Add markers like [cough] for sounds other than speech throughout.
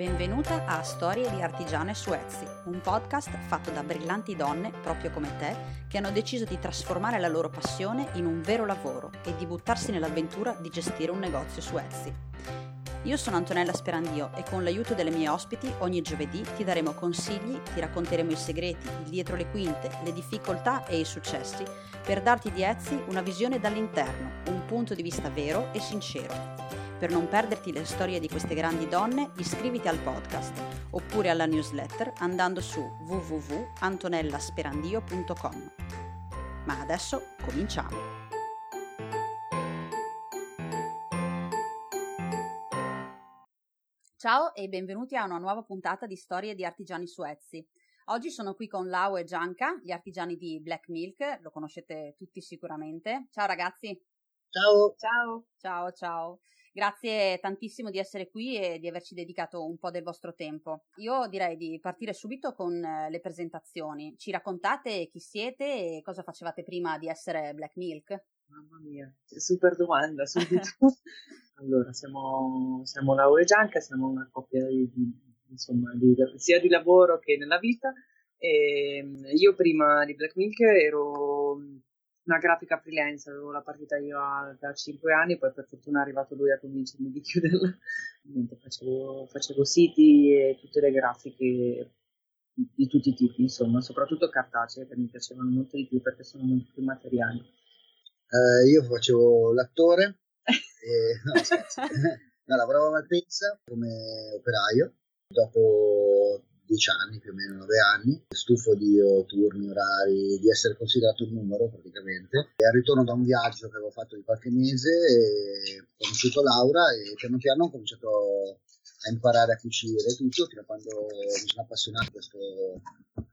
Benvenuta a Storie di Artigiane su Etsy, un podcast fatto da brillanti donne, proprio come te, che hanno deciso di trasformare la loro passione in un vero lavoro e di buttarsi nell'avventura di gestire un negozio su Etsy. Io sono Antonella Sperandio e con l'aiuto delle mie ospiti ogni giovedì ti daremo consigli, ti racconteremo i segreti, il dietro le quinte, le difficoltà e i successi per darti di Etsy una visione dall'interno, un punto di vista vero e sincero. Per non perderti le storie di queste grandi donne, iscriviti al podcast oppure alla newsletter andando su www.antonellasperandio.com. Ma adesso cominciamo! Ciao e benvenuti a una nuova puntata di Storie di Artigiani su Etsy. Oggi sono qui con Lau e Gianca, gli artigiani di Black Milk, lo conoscete tutti sicuramente. Ciao ragazzi! Ciao! Ciao! Ciao, ciao! Grazie tantissimo di essere qui e di averci dedicato un po' del vostro tempo. Io direi di partire subito con eh, le presentazioni. Ci raccontate chi siete e cosa facevate prima di essere Black Milk? Mamma mia, super domanda subito. [laughs] [laughs] allora, siamo, siamo Laura e Gianca, siamo una coppia di, insomma, di, sia di lavoro che nella vita. E mm, io prima di Black Milk ero una grafica freelance, avevo la partita io da 5 anni, poi per fortuna è arrivato lui a convincermi di [laughs] chiuderla. Niente, facevo, facevo siti e tutte le grafiche di tutti i tipi, insomma, soprattutto cartacee che mi piacevano molto di più perché sono molto più materiali. Uh, io facevo l'attore, [laughs] e, no, [laughs] no, lavoravo a Malpensa come operaio. Dopo dieci anni, più o meno nove anni, stufo di turni, orari, di essere considerato un numero praticamente. E al ritorno da un viaggio che avevo fatto di qualche mese, ho conosciuto Laura e piano piano ho cominciato a imparare a cucire tutto, fino a quando mi sono appassionato a questo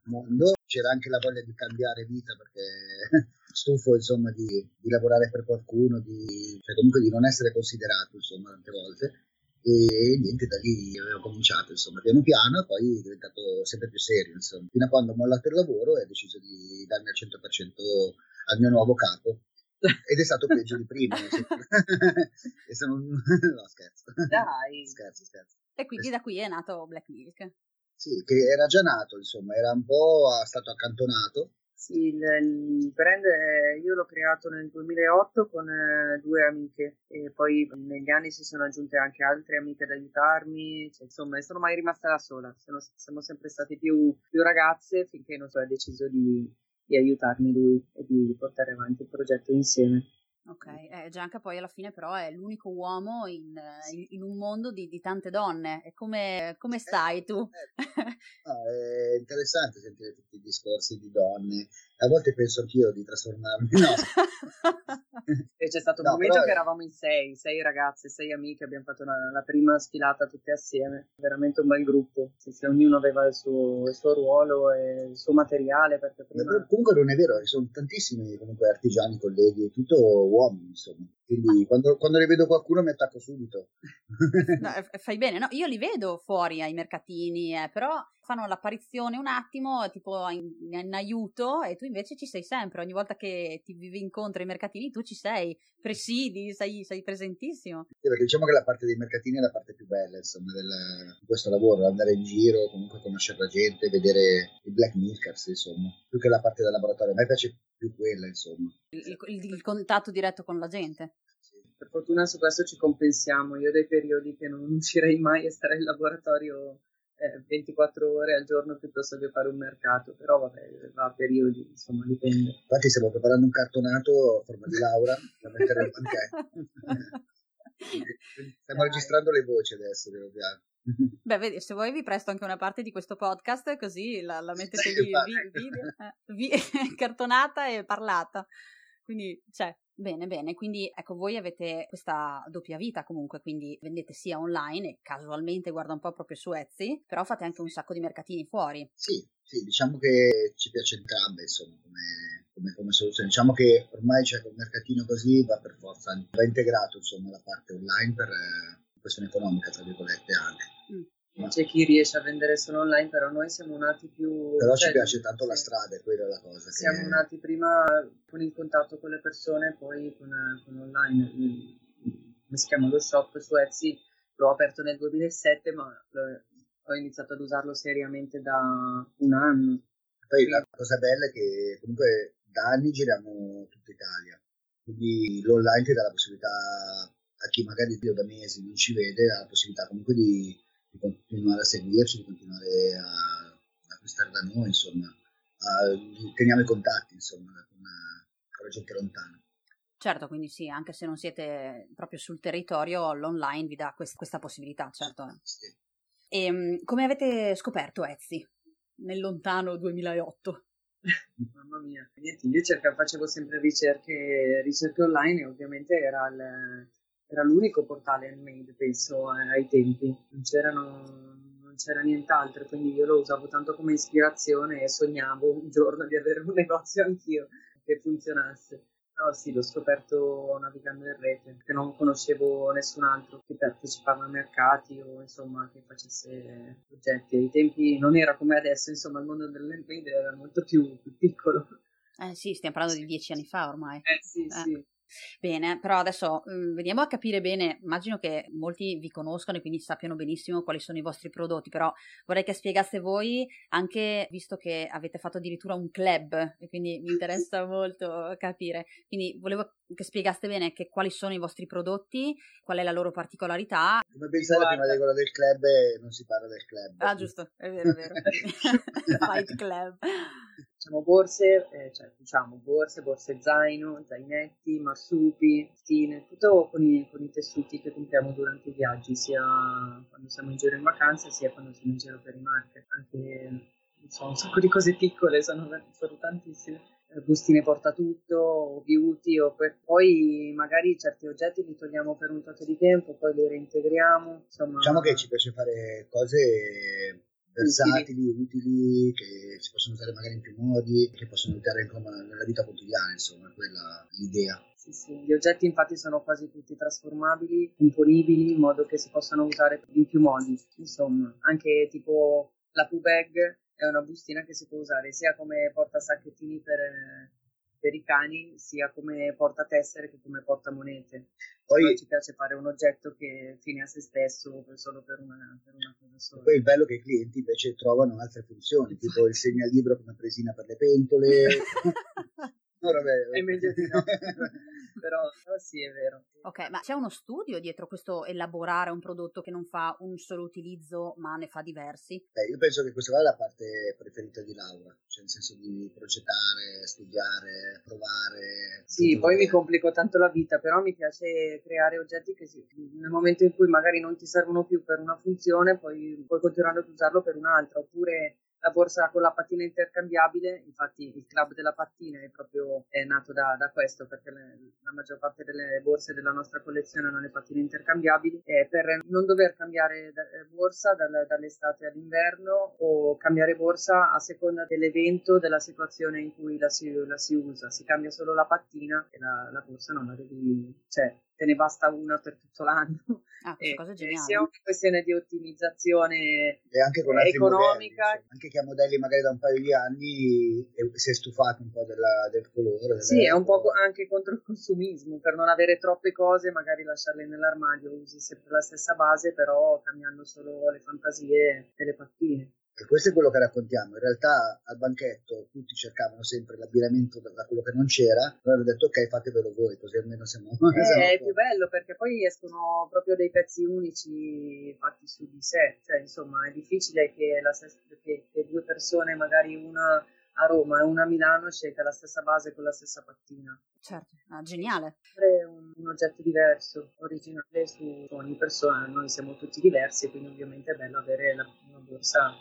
mondo. C'era anche la voglia di cambiare vita perché [laughs] stufo insomma di, di lavorare per qualcuno, di, cioè comunque di non essere considerato insomma tante volte e niente, da lì avevo cominciato, insomma, piano piano, e poi è diventato sempre più serio, insomma, fino a quando ho mollato il lavoro e ho deciso di darmi al 100% al mio nuovo capo. [laughs] Ed è stato peggio di prima. [laughs] e sono... [laughs] no, scherzo. Dai. Scherzo, scherzo. E quindi da qui è nato Black Milk. Sì, che era già nato, insomma, era un po' stato accantonato sì, il, il brand eh, io l'ho creato nel 2008 con eh, due amiche e poi negli anni si sono aggiunte anche altre amiche ad aiutarmi, cioè, insomma sono mai rimasta da sola, sono, siamo sempre state più, più ragazze finché non so, ha deciso di, di aiutarmi lui e di portare avanti il progetto insieme. Ok, eh, Gianca poi alla fine però è l'unico uomo in, in, in un mondo di, di, tante donne. E come, come stai tu? Eh, no, è interessante sentire tutti i discorsi di donne. A volte penso anch'io di trasformarmi. No. [laughs] e c'è stato un no, momento che eravamo in sei, sei ragazze, sei amiche, abbiamo fatto una, la prima sfilata tutte assieme. Veramente un bel gruppo. Se, se ognuno aveva il suo, il suo, ruolo e il suo materiale. Prima... comunque non è vero, ci sono tantissimi comunque artigiani, colleghi, tutto uomini, insomma. Quindi quando, quando rivedo qualcuno mi attacco subito. [laughs] no, fai bene, no? Io li vedo fuori ai mercatini, eh, però fanno l'apparizione un attimo, tipo in, in, aiuto, e tu invece ci sei sempre. Ogni volta che ti vivi incontro ai mercatini, tu ci sei, presidi, sei, sei presentissimo. Sì, perché diciamo che la parte dei mercatini è la parte più bella, insomma, del, di questo lavoro, andare in giro, comunque conoscere la gente, vedere i black milkers, insomma, più che la parte del laboratorio. A me piace più quella, insomma. Il, il, il contatto diretto con la gente. Per fortuna su questo ci compensiamo. Io ho dei periodi che non [laughs] uscirei mai a stare in laboratorio eh, 24 ore al giorno piuttosto che fare un mercato, però vabbè, va a periodi, insomma, dipende. Infatti stiamo preparando un cartonato a forma di Laura da mettere nel banchetto. [laughs] Stiamo Dai. registrando le voci adesso, piano piano. Beh, vedi, se vuoi vi presto anche una parte di questo podcast, così la, la mettete lì, vi, video, eh, vi, [laughs] cartonata e parlata. Quindi, cioè, Bene, bene, quindi ecco voi avete questa doppia vita comunque, quindi vendete sia online e casualmente guarda un po' proprio su Etsy, però fate anche un sacco di mercatini fuori. Sì, sì, diciamo che ci piace entrambe, insomma, come, come, come soluzione. Diciamo che ormai c'è cioè, un mercatino così va per forza, va integrato insomma la parte online per eh, questione economica, tra virgolette anche. Mm c'è chi riesce a vendere solo online, però noi siamo nati più... Però cioè, ci piace tanto sì. la strada, è quella la cosa. Siamo che... nati prima con il contatto con le persone, poi con, con online. Come si chiama lo shop su Etsy? L'ho aperto nel 2007, ma ho iniziato ad usarlo seriamente da un anno. Poi la cosa bella è che comunque da anni giriamo tutta Italia, quindi l'online ti dà la possibilità a chi magari da mesi non ci vede, ha la possibilità comunque di, di continuare a seguirci, di continuare a, a acquistare da noi, insomma, a, teniamo i contatti, insomma, con, con la gente lontana. Certo, quindi sì, anche se non siete proprio sul territorio, l'online vi dà quest- questa possibilità, certo. Sì. E ehm, come avete scoperto Etsy nel lontano 2008? [laughs] Mamma mia, niente, io cercavo, facevo sempre ricerche, ricerche online e ovviamente era, il, era l'unico portale handmade, penso, ai tempi, non, non c'era nient'altro, quindi io lo usavo tanto come ispirazione e sognavo un giorno di avere un [laughs] negozio anch'io che funzionasse. Però sì, l'ho scoperto navigando in rete, perché non conoscevo nessun altro che partecipava a mercati o insomma che facesse progetti. Ai tempi non era come adesso, insomma il mondo dell'handmade era molto più, più piccolo. Eh sì, stiamo parlando di dieci anni fa ormai. Eh sì, eh. sì. Bene, però adesso mh, mhmm, veniamo a capire bene, immagino che molti vi conoscono e quindi sappiano benissimo quali sono i vostri prodotti, però vorrei che spiegaste voi anche, visto che avete fatto addirittura un club e quindi mi [laughs] interessa molto capire, quindi volevo che spiegaste bene che quali sono i vostri prodotti, qual è la loro particolarità. Come pensare Guarda. prima regola del club non si parla del club. Ah giusto, è vero, è vero. [laughs] [laughs] Fight Club facciamo borse, eh, cioè diciamo borse, borse zaino, zainetti, marsupi, stine, tutto con i, con i, tessuti che compriamo durante i viaggi, sia quando siamo in giro in vacanza, sia quando siamo in giro per i market. Anche so, un sacco di cose piccole, sono, sono tantissime. Eh, bustine porta tutto, o beauty, o per, poi magari certi oggetti li togliamo per un tot di tempo, poi li reintegriamo. Insomma, diciamo che ci piace fare cose versatili, utili, che si possono usare magari in più modi, che possono aiutare nella vita quotidiana, insomma, quella l'idea. Sì, sì. Gli oggetti infatti sono quasi tutti trasformabili, componibili, in modo che si possano usare in più modi. Insomma, anche tipo la poo bag è una bustina che si può usare sia come porta sacchettini per per i cani sia come porta tessere che come porta monete. Poi ci piace fare un oggetto che fine a se stesso solo per una, per una cosa sola. Poi il bello è che i clienti invece trovano altre funzioni, tipo il segnalibro come presina per le pentole. [laughs] no, vabbè. È meglio di no. [laughs] [laughs] però, però sì, è vero. Ok, ma c'è uno studio dietro questo elaborare un prodotto che non fa un solo utilizzo ma ne fa diversi? Beh, io penso che questa sia la parte preferita di Laura, cioè nel senso di progettare, studiare, provare. Sì, poi mi complico tanto la vita, però mi piace creare oggetti che si, nel momento in cui magari non ti servono più per una funzione, poi puoi continuare ad usarlo per un'altra, oppure la borsa con la pattina intercambiabile, infatti il club della pattina è proprio è nato da, da questo perché le, la maggior parte delle borse della nostra collezione hanno le pattine intercambiabili e per non dover cambiare eh, borsa dal, dall'estate all'inverno o cambiare borsa a seconda dell'evento, della situazione in cui la si, la si usa, si cambia solo la pattina e la, la borsa non la devi, cioè te ne basta una per tutto l'anno. Ah, e, cosa geniale. sia una questione di ottimizzazione e anche con economica. Modelli, anche chi ha modelli magari da un paio di anni e si è stufato un po' della, del colore. Sì, è un po' anche contro il consumismo, per non avere troppe cose, magari lasciarle nell'armadio, usi sempre la stessa base, però cambiando solo le fantasie e le pattine. E questo è quello che raccontiamo. In realtà al banchetto tutti cercavano sempre l'abbinamento da quello che non c'era, noi abbiamo detto ok fatevelo voi, così almeno siamo... Eh, [laughs] siamo è più bello perché poi escono proprio dei pezzi unici fatti su di sé, cioè insomma è difficile che, la, che, che due persone, magari una a Roma e una a Milano scelga la stessa base con la stessa pattina. Certo, ah, geniale. È un, un, oggetto diverso, originale su ogni persona, noi siamo tutti diversi, quindi ovviamente è bello avere la, una borsa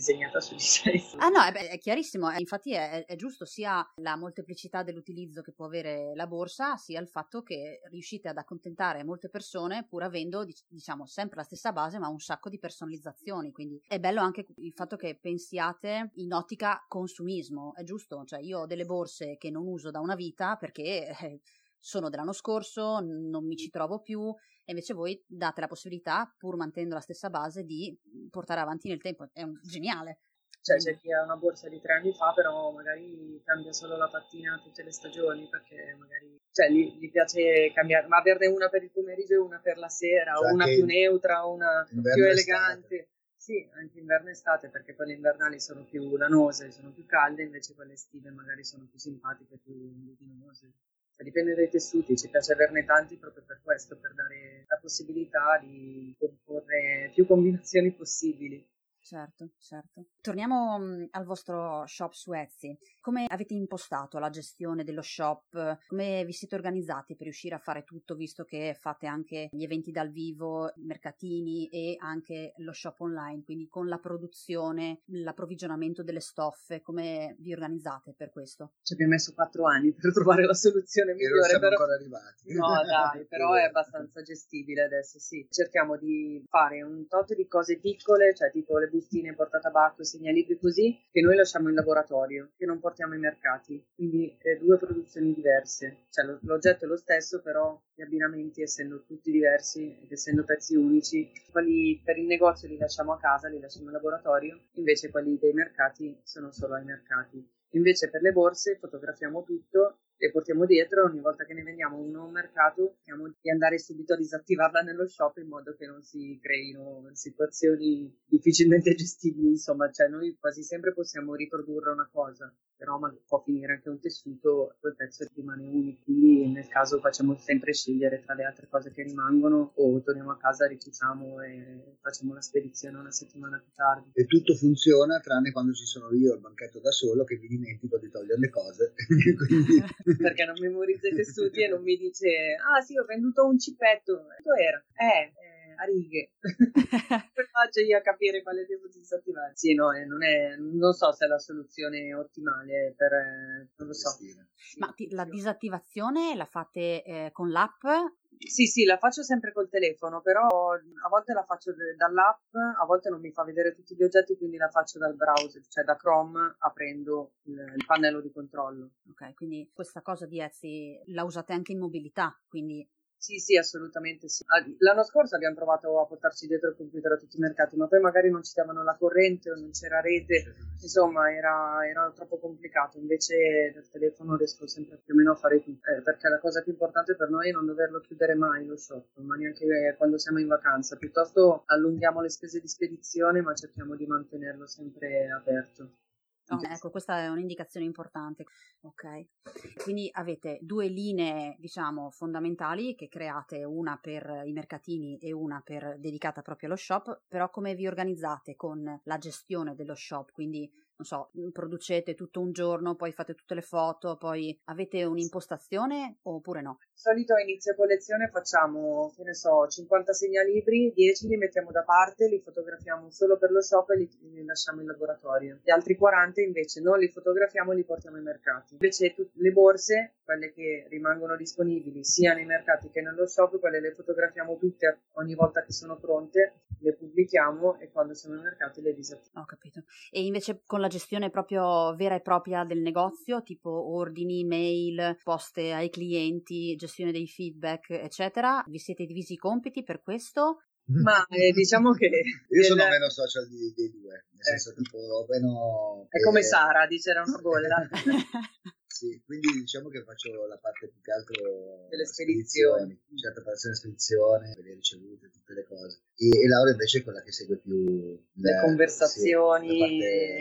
disegnata su di sé. Ah no, è, è chiarissimo, infatti è, è, giusto sia la molteplicità dell'utilizzo che può avere la borsa, sia il fatto che riuscite ad accontentare molte persone pur avendo diciamo sempre la stessa base ma un sacco di personalizzazioni, quindi è bello anche il fatto che pensiate in ottica consumismo, è giusto, cioè io ho delle borse che non uso da una vita perché... Eh, sono dell'anno scorso, non mi ci trovo più e invece voi date la possibilità, pur mantenendo la stessa base, di portare avanti nel tempo. È un, geniale. Cioè c'è chi ha una borsa di tre anni fa, però magari cambia solo la pattina tutte le stagioni perché magari cioè, gli, gli piace cambiare, ma averne una per il pomeriggio e una per la sera, esatto, o una più neutra, o una più elegante. Sì, anche inverno e estate, perché quelle invernali sono più lanose, sono più calde, invece quelle estive magari sono più simpatiche, più luminose. Cioè, dipende dai tessuti, ci piace averne tanti proprio per questo, per dare la possibilità di comporre più combinazioni possibili. Certo, certo. Torniamo mh, al vostro shop su Etsy. Come avete impostato la gestione dello shop? Come vi siete organizzati per riuscire a fare tutto, visto che fate anche gli eventi dal vivo, mercatini e anche lo shop online, quindi con la produzione, l'approvvigionamento delle stoffe, come vi organizzate per questo? Ci abbiamo messo quattro anni [laughs] per trovare la soluzione migliore. non siamo però... ancora arrivati. No, dai, [laughs] però è abbastanza gestibile adesso, sì. Cerchiamo di fare un tot di cose piccole, cioè tipo le bustine portatabacco, segnalibri così, che noi lasciamo in laboratorio, che non portiamo ai mercati. Quindi eh, due produzioni diverse. Cioè lo, l'oggetto è lo stesso, però gli abbinamenti, essendo tutti diversi ed essendo pezzi unici, quelli per il negozio li lasciamo a casa, li lasciamo in laboratorio, invece quelli dei mercati sono solo ai mercati. Invece per le borse fotografiamo tutto le portiamo dietro ogni volta che ne vendiamo uno a un mercato cerchiamo di andare subito a disattivarla nello shop in modo che non si creino situazioni difficilmente [laughs] gestibili insomma cioè noi quasi sempre possiamo riprodurre una cosa però ma può finire anche un tessuto quel pezzo rimane unico quindi nel caso facciamo sempre scegliere tra le altre cose che rimangono o torniamo a casa ricuciamo e facciamo la spedizione una settimana più tardi. E tutto funziona tranne quando ci sono io al banchetto da solo che mi dimentico di togliere le cose [laughs] quindi perché non memorizza i tessuti e non mi dice ah sì ho venduto un cipetto. Quanto era? eh, eh a righe. [laughs] Come faccio io a capire quale devo disattivare sì no eh, non, è, non so se è la soluzione ottimale per eh, non lo so. Ma ti, la disattivazione la fate eh, con l'app sì, sì, la faccio sempre col telefono, però a volte la faccio dall'app, a volte non mi fa vedere tutti gli oggetti, quindi la faccio dal browser, cioè da Chrome, aprendo il, pannello di controllo. Ok, quindi questa cosa di Etsy la usate anche in mobilità, quindi sì, sì, assolutamente sì. Ah, l'anno scorso abbiamo provato a portarci dietro il computer a tutti i mercati, ma poi magari non ci davano la corrente o non c'era rete, insomma era, era troppo complicato. Invece dal telefono riesco sempre più o meno a fare tutto, eh, perché la cosa più importante per noi è non doverlo chiudere mai lo shop, ma neanche quando siamo in vacanza. Piuttosto allunghiamo le spese di spedizione, ma cerchiamo di mantenerlo sempre aperto. Oh, ecco, questa è un'indicazione importante. Ok, quindi avete due linee, diciamo, fondamentali che create, una per i mercatini e una per, dedicata proprio allo shop, però come vi organizzate con la gestione dello shop? Quindi non so, producete tutto un giorno, poi fate tutte le foto, poi avete un'impostazione oppure no? Di solito a inizio collezione facciamo, che ne so, 50 segnalibri, 10 li mettiamo da parte, li fotografiamo solo per lo shop e li, li lasciamo in laboratorio. Gli altri 40 invece non li fotografiamo e li portiamo ai mercati. Invece tu, le borse, quelle che rimangono disponibili sia nei mercati che nello shop, quelle le fotografiamo tutte ogni volta che sono pronte, le pubblichiamo e quando sono ai mercati le disattiviamo. Ho capito. E invece con la gestione proprio vera e propria del negozio, tipo ordini, mail, poste ai clienti, gestione dei feedback, eccetera. Vi siete divisi i compiti per questo? Ma eh, diciamo che... [laughs] Io sono meno social di, dei due, nel eh. senso tipo meno... È come Sara, dice era una bolla. [laughs] [laughs] sì, quindi diciamo che faccio la parte più che altro delle spedizioni, spedizioni cioè preparazione spedizione, le ricevute, tutte le cose. E, e, Laura invece è quella che segue più le, le conversazioni,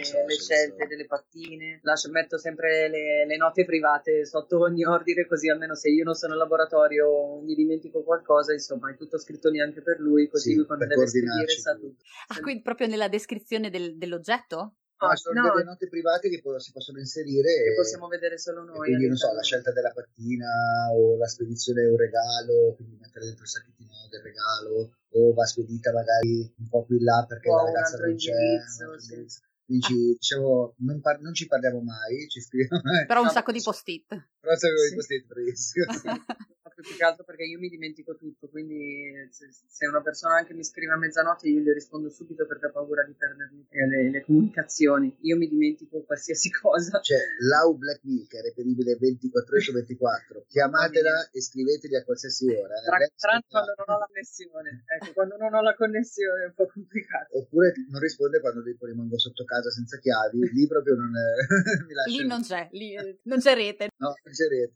sì, le scelte delle pattine. Lascio, metto sempre le, le, note private sotto ogni ordine, così almeno se io non sono in laboratorio mi dimentico qualcosa, insomma, è tutto scritto lì anche per lui, così sì, lui quando deve spedire sa tutto. Ah, quindi proprio nella descrizione del, dell'oggetto? No, sono no. delle note private che poi si possono inserire che e possiamo vedere solo noi. Quindi, non so, la scelta della pattina o la spedizione è un regalo, quindi mettere dentro il sacchettino del regalo, o va spedita magari un po' più in là perché o la ragazza non c'è. Sì. Quindi diciamo, non, par- non, ci parliamo mai, ci scriviamo. Però un no, sacco di post-it. Però un sacco sì. di post-it, bravissimo. [laughs] più che altro perché io mi dimentico tutto, quindi se, una persona anche mi scrive a mezzanotte io gli rispondo subito perché ho paura di perdermi le, le comunicazioni. Io mi dimentico qualsiasi [laughs] cosa. Cioè, Lau Black Milk è reperibile 24 ore su 24. [laughs] Chiamatela e scrivetegli a qualsiasi ora. Eh. Tranne tra quando non ho la connessione. Ecco, quando non ho la connessione è un po' complicato. Oppure non risponde quando rimango sotto casa senza chiavi. Lì proprio non [laughs] è... lì non c'è, lì non c'è rete. No, non c'è rete.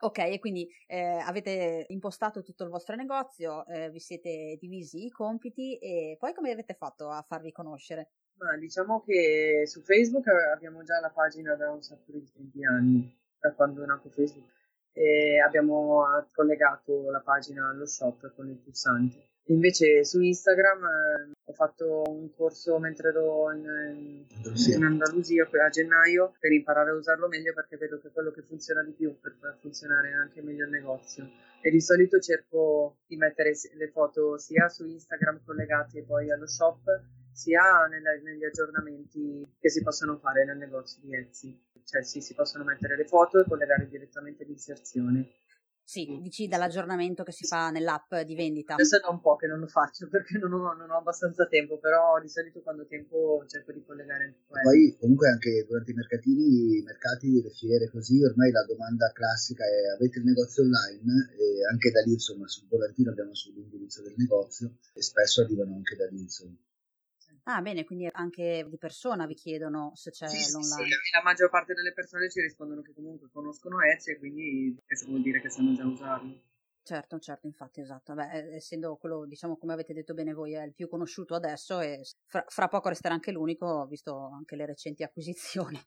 ok, e quindi... Eh, eh, avete impostato tutto il vostro negozio, eh, vi siete divisi i compiti e poi come avete fatto a farvi conoscere? Ma diciamo che su Facebook abbiamo già la pagina da un sacco di anni, da quando è nato Facebook, e abbiamo collegato la pagina allo shop con il pulsante. Invece su Instagram eh, ho fatto un corso mentre ero in, in, Andalusia a gennaio per imparare a usarlo meglio perché vedo che è quello che funziona di più per far funzionare anche meglio il negozio. E di solito cerco di mettere le foto sia su Instagram collegate poi allo shop sia nelle, negli aggiornamenti che si possono fare nel negozio di Etsy. Cioè sì, si possono mettere le foto e collegare direttamente l'inserzione. Sì, dici dall'aggiornamento che si fa nell'app di vendita. Adesso è da un po' che non lo faccio [laughs] perché non ho, non ho abbastanza tempo, però di solito quando ho tempo cerco di collegare anche quello. Poi comunque anche durante i mercatini, i mercati, le fiere così, ormai la domanda classica è avete il negozio online e anche da lì insomma sul volantino abbiamo sull'indirizzo del negozio e spesso arrivano anche da lì insomma. Ah, bene, quindi anche di persona vi chiedono se c'è sì, l'online. Sì, la maggior parte delle persone ci rispondono che comunque conoscono Etsy e quindi questo vuol dire che sanno già usarlo. Certo, certo, infatti, esatto. Beh, essendo quello, diciamo, come avete detto bene voi, è il più conosciuto adesso e fra, fra poco resterà anche l'unico, visto anche le recenti [laughs] acquisizioni.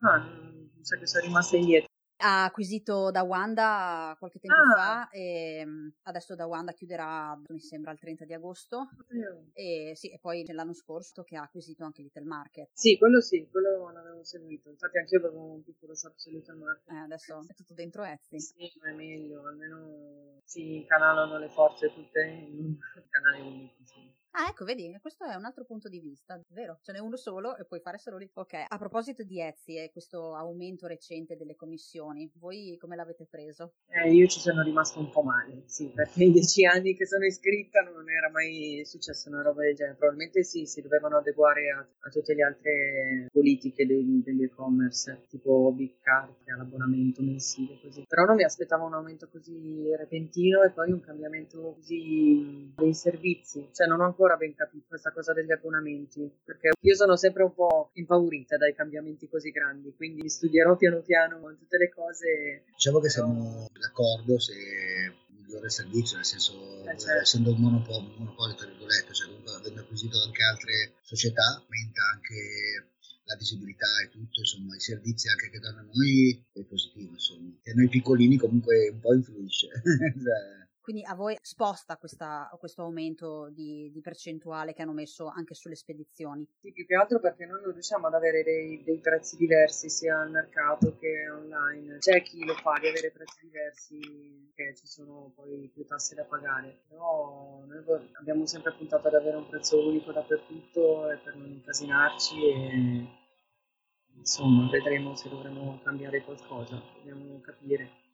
Ah, mi sa che sono rimasta indietro ha acquisito da Wanda qualche tempo ah. fa e mm, adesso da Wanda chiuderà mi sembra il 30 di agosto mm. e, sì, e poi l'anno scorso che ha acquisito anche Little Market sì quello sì quello l'avevo seguito infatti anche io avevo un piccolo shop su Little Market eh, adesso è tutto dentro Etsy sì ma è meglio almeno si canalano le forze tutte in un canale unico. Ah, ecco, vedi, questo è un altro punto di vista, vero? Ce n'è uno solo e puoi fare solo lì. Ok, a proposito di Etsy e questo aumento recente delle commissioni, voi come l'avete preso? Eh, io ci sono rimasto un po' male, sì, perché in dieci anni che sono iscritta non era mai successa una roba del genere. Probabilmente sì, si dovevano adeguare a, a tutte le altre politiche degli, degli e-commerce, tipo Big Card, l'abbonamento mensile, così. Però non mi aspettavo un aumento così repentino e poi un cambiamento così dei servizi. Cioè non ho ancora ancora ben capito questa cosa degli abbonamenti, perché io sono sempre un po' impaurita dai cambiamenti così grandi, quindi studierò piano piano tutte le cose. Diciamo che siamo d'accordo se migliore servizio, nel senso, eh, certo. essendo un monopolio, monopolio, tra virgolette, cioè comunque avendo acquisito anche altre società, aumenta anche la visibilità e tutto, insomma, i servizi anche che danno a noi è positivo, insomma. E noi piccolini comunque un po' influisce. [laughs] Quindi a voi sposta questa, questo aumento di, di, percentuale che hanno messo anche sulle spedizioni? Sì, più che altro perché noi non riusciamo ad avere dei, dei prezzi diversi sia al mercato che online. C'è chi lo fa di avere prezzi diversi, che ci sono poi più tasse da pagare. Però noi abbiamo sempre puntato ad avere un prezzo unico dappertutto e per non incasinarci e insomma vedremo se dovremo cambiare qualcosa, dobbiamo capire.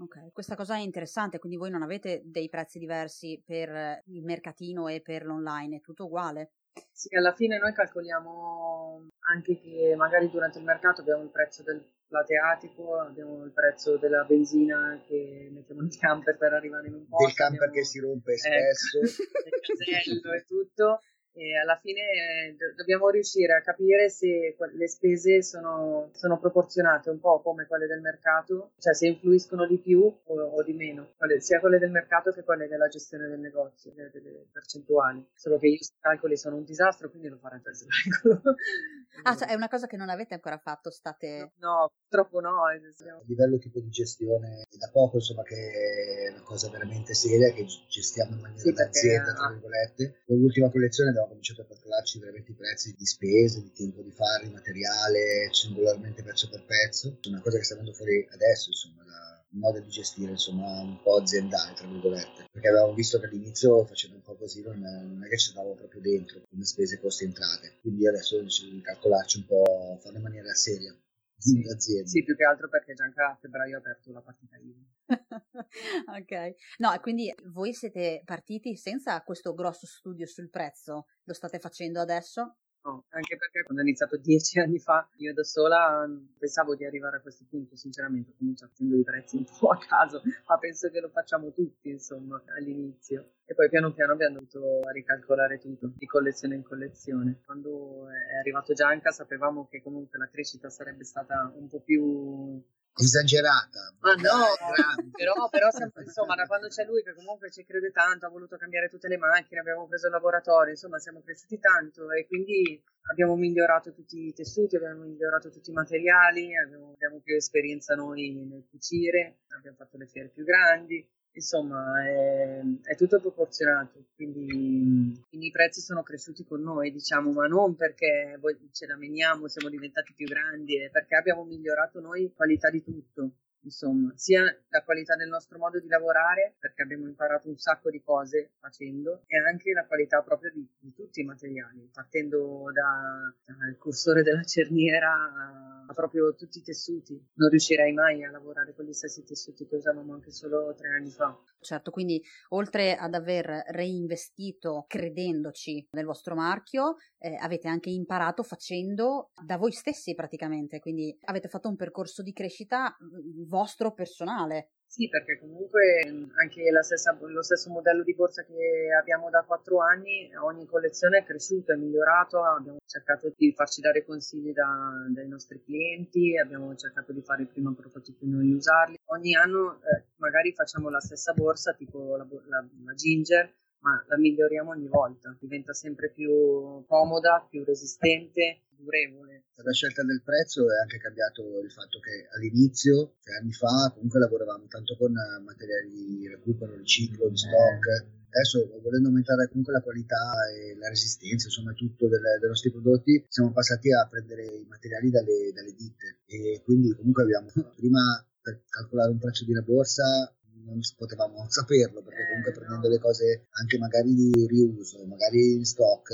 Ok, questa cosa è interessante, quindi voi non avete dei prezzi diversi per il mercatino e per l'online, è tutto uguale? Sì, alla fine noi calcoliamo anche che magari durante il mercato abbiamo il prezzo del plateatico, abbiamo il prezzo della benzina che mettiamo nel camper per arrivare in un posto. Del camper abbiamo... che si rompe spesso. [laughs] Ecco, il casello e tutto e alla fine eh, do- dobbiamo riuscire a capire se le spese sono, sono, proporzionate un po' come quelle del mercato, cioè se influiscono di più o, o di meno, quelle, sia quelle del mercato che quelle della gestione del negozio, delle, delle percentuali. Solo che io i calcoli sono un disastro, quindi lo farò senza calcolo. Ah, cioè è una cosa che non avete ancora fatto, state... No, no purtroppo no. A livello tipo di gestione è da poco, insomma, che una cosa veramente seria che gestiamo in maniera sì, d'azienda, tra virgolette. Con l'ultima collezione abbiamo cominciato a calcolarci veramente i prezzi di spese, di tempo di fare, di materiale, singolarmente pezzo per pezzo. È una cosa che sta venendo fuori adesso, insomma, da un modo di gestire insomma un po' aziendale tra virgolette perché avevamo visto che all'inizio facendo un po' così non è, non è che ci andavamo proprio dentro come spese e costi entrate quindi adesso di calcolarci un po' farlo in maniera seria sì, sì, più che altro perché già anche a febbraio ho aperto la partita IVA. [laughs] ok, no, e quindi voi siete partiti senza questo grosso studio sul prezzo, lo state facendo adesso? No, anche perché quando ho iniziato dieci anni fa, io da sola pensavo di arrivare a questo punto, sinceramente, ho cominciato facendo i prezzi un po' a caso, ma penso che lo facciamo tutti, insomma, all'inizio. E poi piano piano abbiamo dovuto ricalcolare tutto, di collezione in collezione. Quando è arrivato Gianca sapevamo che comunque la crescita sarebbe stata un po' più esagerata. Ma no, però, però sempre, insomma, da quando c'è lui che comunque ci crede tanto, ha voluto cambiare tutte le macchine, abbiamo preso il laboratorio, insomma, siamo cresciuti tanto e quindi abbiamo migliorato tutti i tessuti, abbiamo migliorato tutti i materiali, abbiamo, abbiamo più esperienza noi nel cucire, abbiamo fatto le fiere più grandi, insomma è, è, tutto proporzionato, quindi, quindi, i prezzi sono cresciuti con noi, diciamo, ma non perché ce la meniamo, siamo diventati più grandi, è perché abbiamo migliorato noi qualità di tutto insomma, sia la qualità del nostro modo di lavorare, perché abbiamo imparato un sacco di cose facendo, e anche la qualità proprio di, di tutti i materiali, partendo da, dal cursore della cerniera a, a, proprio tutti i tessuti. Non riuscirei mai a lavorare con gli stessi tessuti che usavamo anche solo tre anni fa. Certo, quindi oltre ad aver reinvestito credendoci nel vostro marchio, eh, avete anche imparato facendo da voi stessi praticamente, quindi avete fatto un percorso di crescita vostro personale. Sì, perché comunque anche stessa, lo stesso modello di borsa che abbiamo da quattro anni, ogni collezione è cresciuto, è migliorato, abbiamo cercato di farci dare consigli da, dai nostri clienti, abbiamo cercato di fare prima prototipi noi usarli. Ogni anno eh, magari facciamo la stessa borsa, tipo la, la, la Ginger, ma la miglioriamo ogni volta, diventa sempre più comoda, più resistente, durevole. Per la scelta del prezzo è anche cambiato il fatto che all'inizio, tre anni fa, comunque lavoravamo tanto con materiali di recupero, riciclo, di stock. Adesso, volendo aumentare comunque la qualità e la resistenza, insomma, tutto delle, dei nostri prodotti, siamo passati a prendere i materiali dalle, dalle ditte e quindi comunque abbiamo prima per calcolare un prezzo di una borsa non potevamo saperlo perché comunque prendendo le cose anche magari di riuso, magari in stock,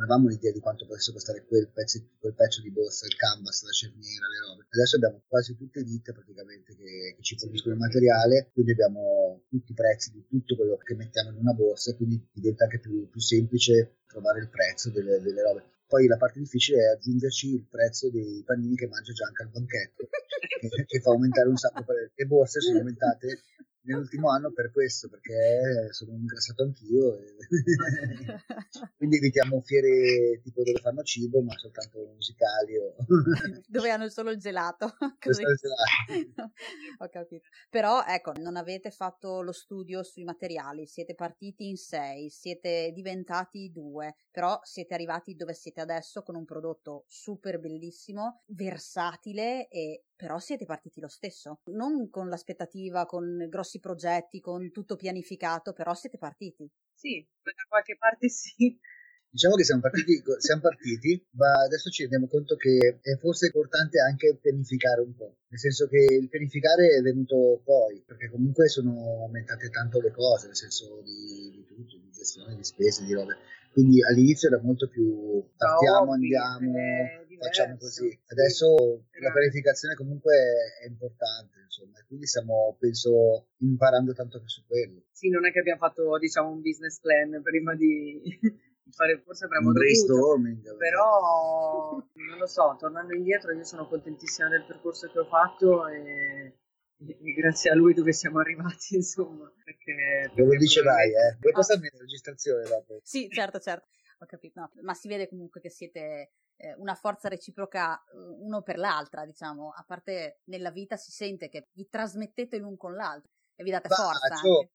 non avevamo l'idea di quanto potesse costare quel pezzo, quel pezzo di borsa, il canvas, la cerniera, le robe. Adesso abbiamo quasi tutte ditte praticamente che, che ci forniscono il materiale, quindi abbiamo tutti i prezzi di tutto quello che mettiamo in una borsa, quindi diventa anche più, più semplice trovare il prezzo delle, delle robe. Poi la parte difficile è aggiungerci il prezzo dei panini che mangia Gianca al banchetto, che, che, fa aumentare un sacco. Le borse sono aumentate nell'ultimo anno per questo, perché sono ingrassato anch'io. E... [laughs] Quindi evitiamo fiere tipo dove fanno cibo, ma soltanto musicali. O... [laughs] dove hanno solo il gelato. [laughs] Così. Il gelato. Ho capito. Però ecco, non avete fatto lo studio sui materiali, siete partiti in sei, siete diventati due, però siete arrivati dove siete adesso con un prodotto super bellissimo, versatile e però siete partiti lo stesso, non con l'aspettativa, con grossi progetti, con tutto pianificato, però siete partiti. Sì, da qualche parte [laughs] sì. Diciamo che siamo partiti, siamo partiti, ma adesso ci rendiamo conto che è forse importante anche pianificare un po', nel senso che il pianificare è venuto poi, perché comunque sono aumentate tanto le cose, nel senso di, di tutto, di gestione di spese, di robe. Quindi all'inizio era molto più partiamo, andiamo, facciamo così. Adesso la pianificazione comunque è importante, insomma, quindi stiamo, penso, imparando tanto anche su quello. Sì, non è che abbiamo fatto, diciamo, un business plan prima di fare, forse avremmo un brainstorming, dovuto, però non lo so, tornando indietro io sono contentissima del percorso che ho fatto e grazie a lui dove siamo arrivati, [laughs] insomma. Perché, perché lo dicevai, eh? Vuoi passarmi la registrazione dopo? Sì, certo, certo. Ho capito, no, ma si vede comunque che siete eh, una forza reciproca eh, uno per l'altra, diciamo, a parte nella vita si sente che vi trasmettete l'un con l'altro e vi date bacio, forza.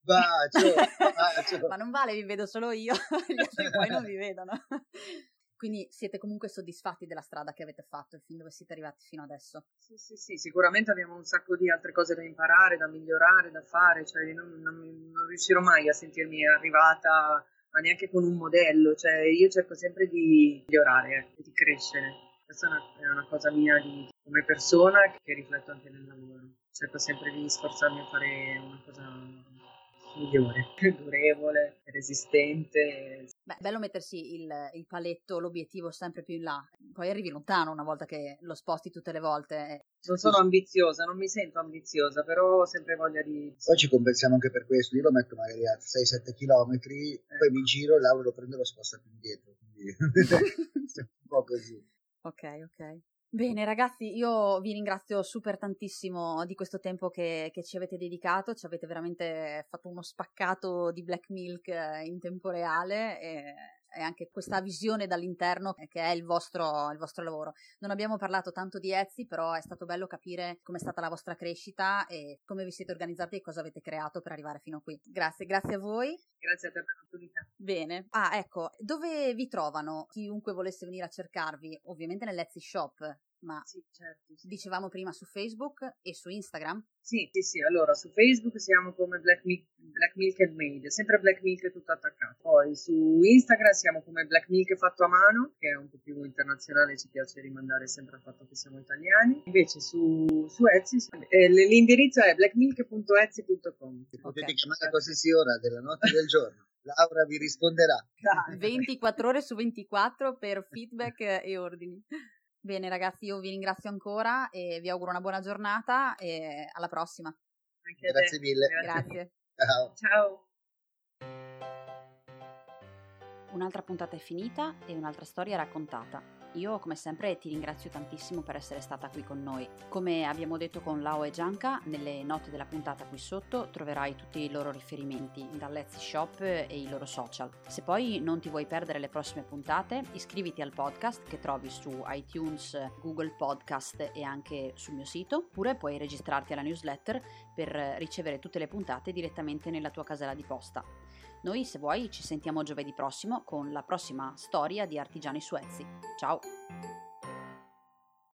Bacio, bacio. [laughs] ma non vale, vi vedo solo io, [laughs] gli altri poi non vi vedono. [laughs] Quindi siete comunque soddisfatti della strada che avete fatto e fin dove siete arrivati fino adesso? Sì, sì, sì, sicuramente abbiamo un sacco di altre cose da imparare, da migliorare, da fare, cioè non, non, non riuscirò mai a sentirmi arrivata, ma neanche con un modello, cioè io cerco sempre di migliorare, eh, di crescere. Questa è una, è una cosa mia di, come persona che rifletto anche nel lavoro. Cerco sempre di sforzarmi a fare una cosa migliore, più [laughs] durevole, resistente. Beh, bello mettersi il, il, paletto, l'obiettivo sempre più in là, poi arrivi lontano una volta che lo sposti tutte le volte. Non sono ambiziosa, non mi sento ambiziosa, però ho sempre voglia di... Poi ci compensiamo anche per questo, io lo metto magari a 6-7 km, eh. poi mi giro, là lo prendo e lo sposto più indietro, quindi [laughs] [laughs] un po' così. Ok, ok. Bene ragazzi, io vi ringrazio super tantissimo di questo tempo che, che, ci avete dedicato, ci avete veramente fatto uno spaccato di Black Milk eh, in tempo reale e e anche questa visione dall'interno che è il vostro, il vostro lavoro. Non abbiamo parlato tanto di Etsy, però è stato bello capire com'è stata la vostra crescita e come vi siete organizzati e cosa avete creato per arrivare fino a qui. Grazie, grazie a voi. Grazie a te per l'opportunità. Bene. Ah, ecco, dove vi trovano chiunque volesse venire a cercarvi? Ovviamente nell'Etsy Shop, ma sì, certo, sì. dicevamo prima su Facebook e su Instagram? Sì, sì, sì. Allora, su Facebook siamo come Black Milk, Black Milk and Made, sempre Black Milk tutto attaccato. Poi su Instagram siamo come Black Milk fatto a mano, che è un po' più internazionale, ci piace rimandare sempre al fatto che siamo italiani. Invece su, su Etsy eh, l'indirizzo è blackmilk.etsy.com. Potete okay. chiamare qualsiasi ora della notte e del giorno. [laughs] Laura vi risponderà. 24 ore su 24 per feedback e ordini. Bene ragazzi, io vi ringrazio ancora e vi auguro una buona giornata e alla prossima. Anche Grazie mille. Grazie. [laughs] Ciao. Ciao. Un'altra puntata è finita e un'altra storia raccontata. Io come sempre ti ringrazio tantissimo per essere stata qui con noi. Come abbiamo detto con Lao e Gianca, nelle note della puntata qui sotto troverai tutti i loro riferimenti dall'Etsy Shop e i loro social. Se poi non ti vuoi perdere le prossime puntate, iscriviti al podcast che trovi su iTunes, Google Podcast e anche sul mio sito, oppure puoi registrarti alla newsletter per ricevere tutte le puntate direttamente nella tua casella di posta. Noi, se vuoi, ci sentiamo giovedì prossimo con la prossima storia di Artigiani Suezzi. Ciao!